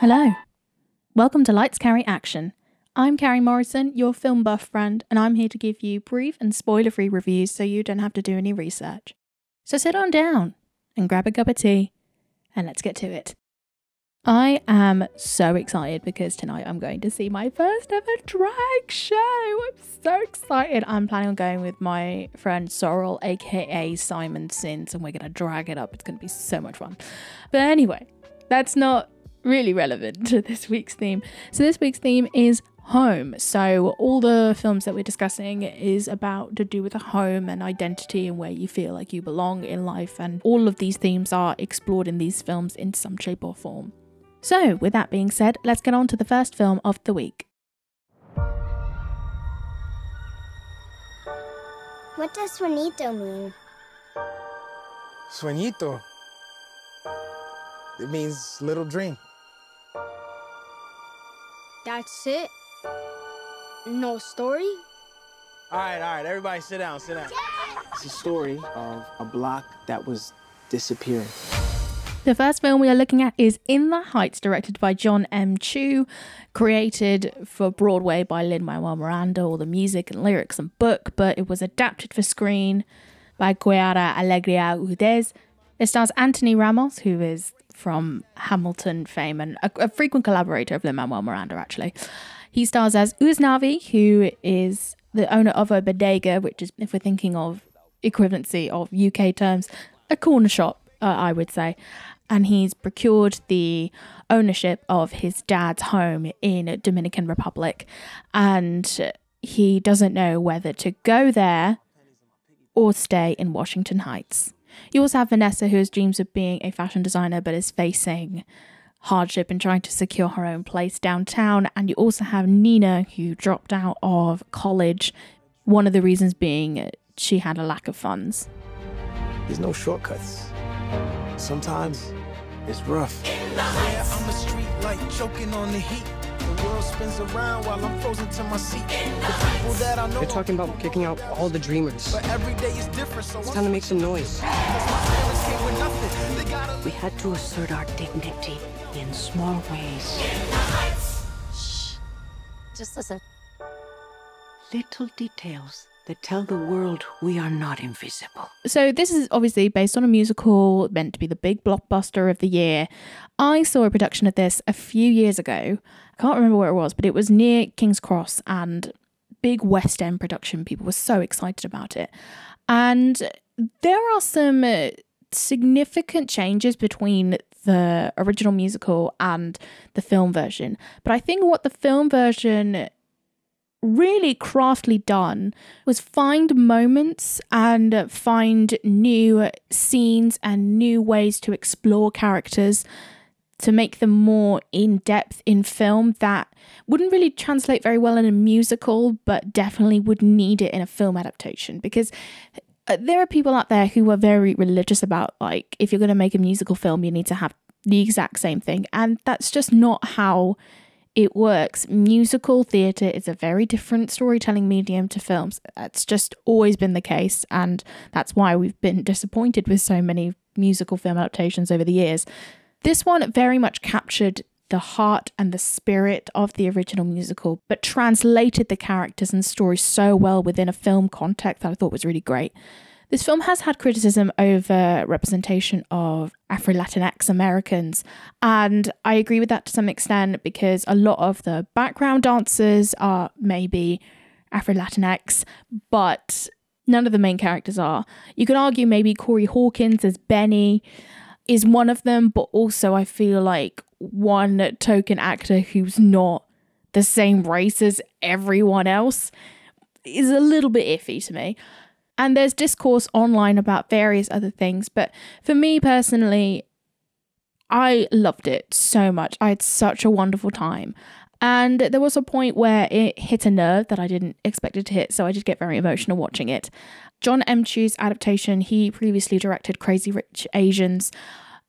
Hello. Welcome to Lights Carrie Action. I'm Carrie Morrison, your film buff friend, and I'm here to give you brief and spoiler free reviews so you don't have to do any research. So sit on down and grab a cup of tea and let's get to it. I am so excited because tonight I'm going to see my first ever drag show. I'm so excited. I'm planning on going with my friend Sorrel, aka Simon Sins, and we're going to drag it up. It's going to be so much fun. But anyway, that's not really relevant to this week's theme. So, this week's theme is home. So, all the films that we're discussing is about to do with a home and identity and where you feel like you belong in life. And all of these themes are explored in these films in some shape or form. So, with that being said, let's get on to the first film of the week. What does sueñito mean? Sueñito. It means little dream. That's it? No story? All right, all right, everybody sit down, sit down. It's a story of a block that was disappearing. The first film we are looking at is In the Heights, directed by John M. Chu, created for Broadway by Lin Manuel Miranda, all the music and lyrics and book, but it was adapted for screen by Quiara Alegria Hudes. It stars Anthony Ramos, who is from Hamilton fame and a, a frequent collaborator of Lin Manuel Miranda, actually. He stars as Usnavi, who is the owner of a bodega, which is, if we're thinking of equivalency of UK terms, a corner shop, uh, I would say. And he's procured the ownership of his dad's home in Dominican Republic, and he doesn't know whether to go there or stay in Washington Heights. You also have Vanessa, who has dreams of being a fashion designer but is facing hardship in trying to secure her own place downtown. And you also have Nina, who dropped out of college. One of the reasons being she had a lack of funds. There's no shortcuts. Sometimes it's rough. Yeah, I'm a street light choking on the heat. The world spins around while I'm frozen to my seat. The people that I know They're talking about kicking out all the dreamers. but every day is different, so It's time to make some noise. We had to assert our dignity in small ways. Shh, Just listen. Little details that tell the world we are not invisible. So this is obviously based on a musical meant to be the big blockbuster of the year. I saw a production of this a few years ago. I can't remember where it was, but it was near King's Cross and big West End production. People were so excited about it. And there are some uh, significant changes between the original musical and the film version. But I think what the film version really craftily done was find moments and find new scenes and new ways to explore characters to make them more in depth in film that wouldn't really translate very well in a musical, but definitely would need it in a film adaptation because uh, there are people out there who are very religious about like if you're going to make a musical film you need to have the exact same thing. And that's just not how it works. Musical theatre is a very different storytelling medium to films. That's just always been the case, and that's why we've been disappointed with so many musical film adaptations over the years. This one very much captured the heart and the spirit of the original musical, but translated the characters and stories so well within a film context that I thought was really great. This film has had criticism over representation of Afro Latinx Americans, and I agree with that to some extent because a lot of the background dancers are maybe Afro Latinx, but none of the main characters are. You could argue maybe Corey Hawkins as Benny is one of them, but also I feel like one token actor who's not the same race as everyone else is a little bit iffy to me. And there's discourse online about various other things, but for me personally, I loved it so much. I had such a wonderful time. And there was a point where it hit a nerve that I didn't expect it to hit, so I did get very emotional watching it. John M. Chu's adaptation, he previously directed Crazy Rich Asians,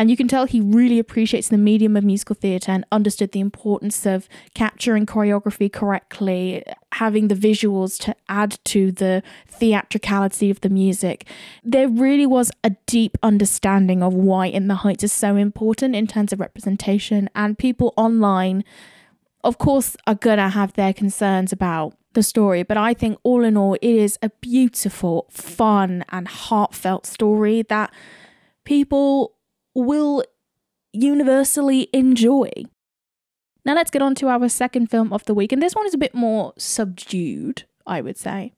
And you can tell he really appreciates the medium of musical theatre and understood the importance of capturing choreography correctly, having the visuals to add to the theatricality of the music. There really was a deep understanding of why In the Heights is so important in terms of representation, and people online, of course, are gonna have their concerns about the story, but I think all in all, it is a beautiful, fun, and heartfelt story that people will universally enjoy. Now, let's get on to our second film of the week, and this one is a bit more subdued, I would say.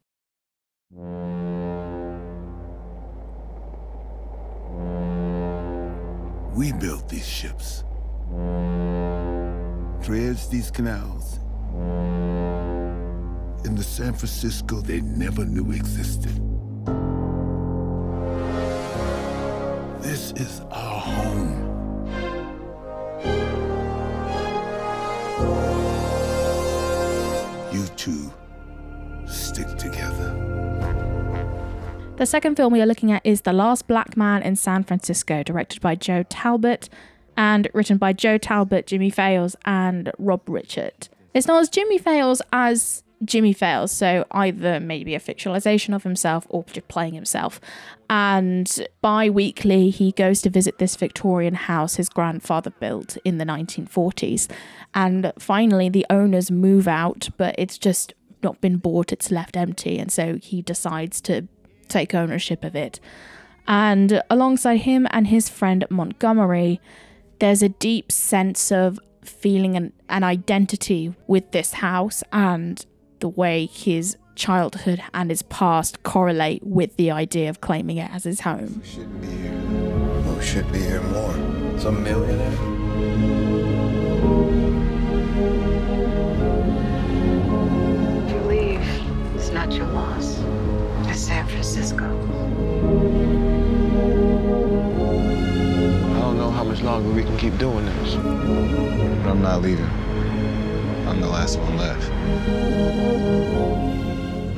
We built these ships, dredged these canals. In the San Francisco they never knew existed. Is our home. You two stick together. The second film we are looking at is The Last Black Man in San Francisco, directed by Joe Talbot and written by Joe Talbot, Jimmy Fails, and Rob Richert. It's not as Jimmy Fails as Jimmy Fails, so either maybe a fictionalization of himself or just playing himself. And bi weekly, he goes to visit this Victorian house his grandfather built in the 1940s. And finally, the owners move out, but it's just not been bought, it's left empty. And so he decides to take ownership of it. And alongside him and his friend Montgomery, there's a deep sense of feeling an, an identity with this house and the way his childhood and his past correlate with the idea of claiming it as his home. Who Shouldn't be here. Who should be here more? Some millionaire? If you leave, it's not your loss. It's San Francisco. I don't know how much longer we can keep doing this. But I'm not leaving. I'm the last one left.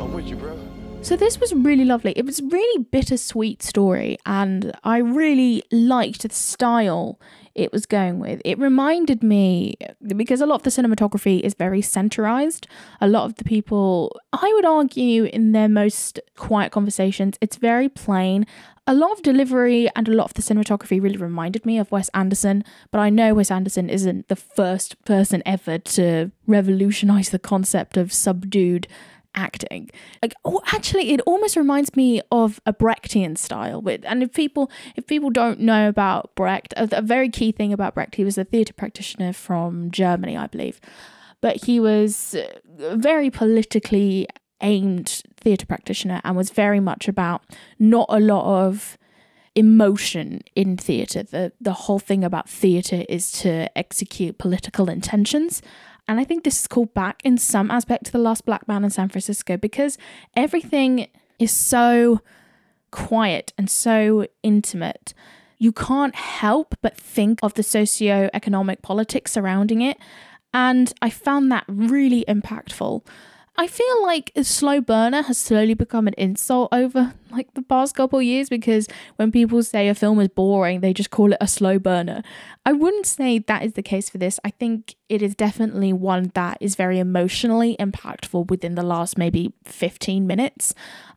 I'm with you, bro. So this was really lovely. It was a really bittersweet story, and I really liked the style it was going with. It reminded me because a lot of the cinematography is very centerized. A lot of the people, I would argue, in their most quiet conversations, it's very plain. A lot of delivery and a lot of the cinematography really reminded me of Wes Anderson, but I know Wes Anderson isn't the first person ever to revolutionize the concept of subdued acting. Like, oh, actually, it almost reminds me of a Brechtian style. With and if people if people don't know about Brecht, a, a very key thing about Brecht, he was a theatre practitioner from Germany, I believe, but he was uh, very politically aimed theatre practitioner and was very much about not a lot of emotion in theatre. The the whole thing about theatre is to execute political intentions. And I think this is called back in some aspect to the last black man in San Francisco because everything is so quiet and so intimate. You can't help but think of the socio-economic politics surrounding it. And I found that really impactful. I feel like a slow burner has slowly become an insult over like the past couple years because when people say a film is boring, they just call it a slow burner. I wouldn't say that is the case for this. I think it is definitely one that is very emotionally impactful within the last maybe 15 minutes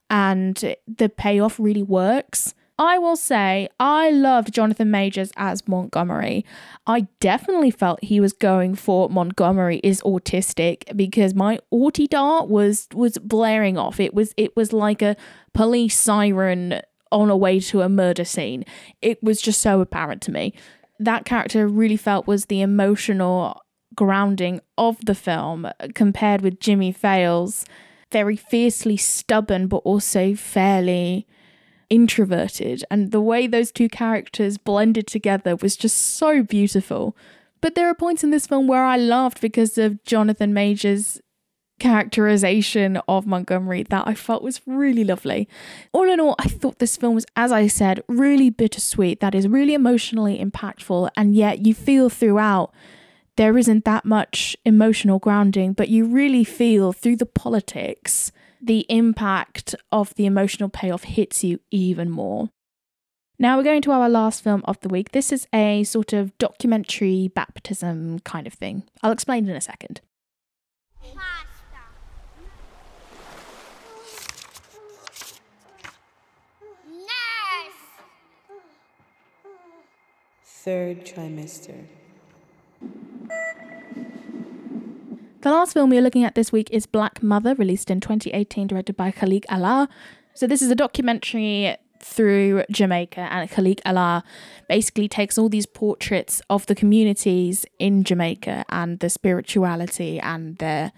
and the payoff really works. I will say I loved Jonathan Majors as Montgomery. I definitely felt he was going for Montgomery is autistic because my auti dart was was blaring off. It was it was like a police siren on a way to a murder scene. It was just so apparent to me. That character really felt was the emotional grounding of the film compared with Jimmy Fails, very fiercely stubborn but also fairly introverted, and the way those two characters blended together was just so beautiful. But there are points in this film where I laughed because of Jonathan Majors' characterization of Montgomery that I felt was really lovely. All in all, I thought this film was, as I said, really bittersweet, that is really emotionally impactful, and yet you feel throughout there isn't that much emotional grounding, but you really feel through the politics the impact of the emotional payoff hits you even more. Now we're going to our last film of the week. This is a sort of documentary baptism kind of thing. I'll explain in a second. Third trimester. The last film we're looking at this week is Black Mother, released in 2018, directed by Khalik Allah. So, this is a documentary through Jamaica, and Khalik Allah basically takes all these portraits of the communities in Jamaica and the spirituality and their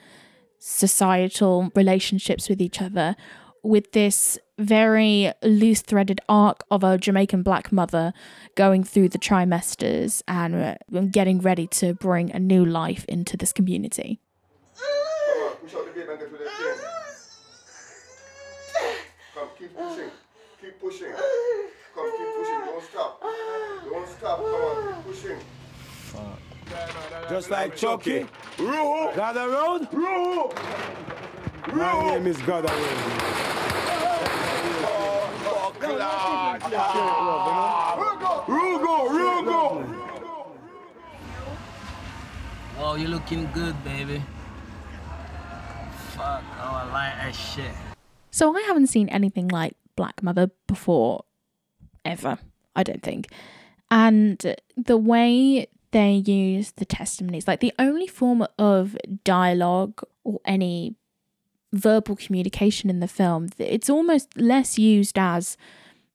societal relationships with each other with this very loose threaded arc of a Jamaican black mother going through the trimesters and uh, getting ready to bring a new life into this community. Push out the gate and get rid of the Come, keep pushing. Keep pushing. Come, keep pushing. Don't stop. Don't stop. Come on, keep pushing. Just like Chucky. Ruhu. Gather round. Ruhu. My name is God Rugo, Rugo. Oh, you're looking good, baby. Fuck, oh, I like that shit. So I haven't seen anything like Black Mother before, ever, I don't think. And the way they use the testimonies, like the only form of dialogue or any verbal communication in the film, it's almost less used as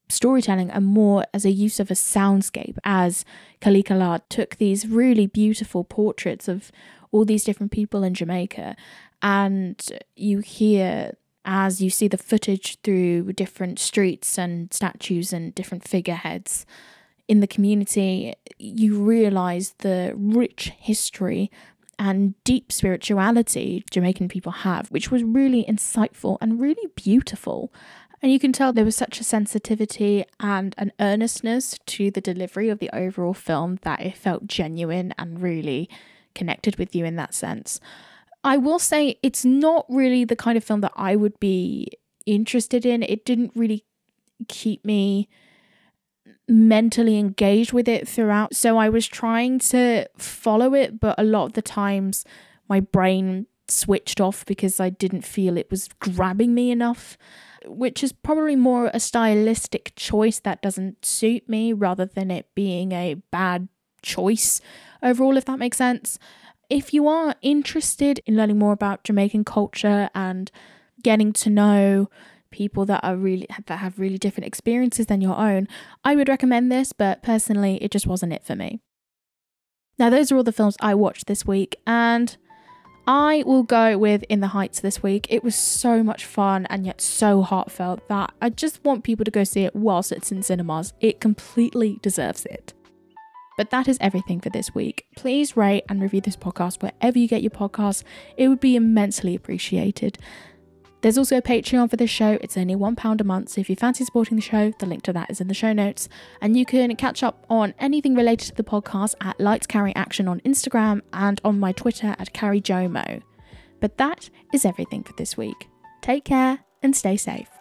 storytelling and more as a use of a soundscape as Khalik Allah took these really beautiful portraits of all these different people in Jamaica and you hear as you see the footage through different streets and statues and different figureheads in the community you realize the rich history and deep spirituality Jamaican people have, which was really insightful and really beautiful. And you can tell there was such a sensitivity and an earnestness to the delivery of the overall film that it felt genuine and really connected with you in that sense. I will say it's not really the kind of film that I would be interested in. It didn't really keep me mentally engaged with it throughout. So I was trying to follow it, but a lot of the times my brain switched off because I didn't feel it was grabbing me enough, which is probably more a stylistic choice that doesn't suit me rather than it being a bad choice overall, if that makes sense. If you are interested in learning more about Jamaican culture and getting to know people that are really that have really different experiences than your own, I would recommend this, but personally it just wasn't it for me. Now those are all the films I watched this week and I will go with In the Heights this week. It was so much fun and yet so heartfelt that I just want people to go see it whilst it's in cinemas. It completely deserves it. But that is everything for this week. Please rate and review this podcast wherever you get your podcasts. It would be immensely appreciated. There's also a Patreon for this show. It's only £1 a month, so if you fancy supporting the show, the link to that is in the show notes. And you can catch up on anything related to the podcast at Lights Carrie Action on Instagram and on my Twitter at CarrieJomo. But that is everything for this week. Take care and stay safe.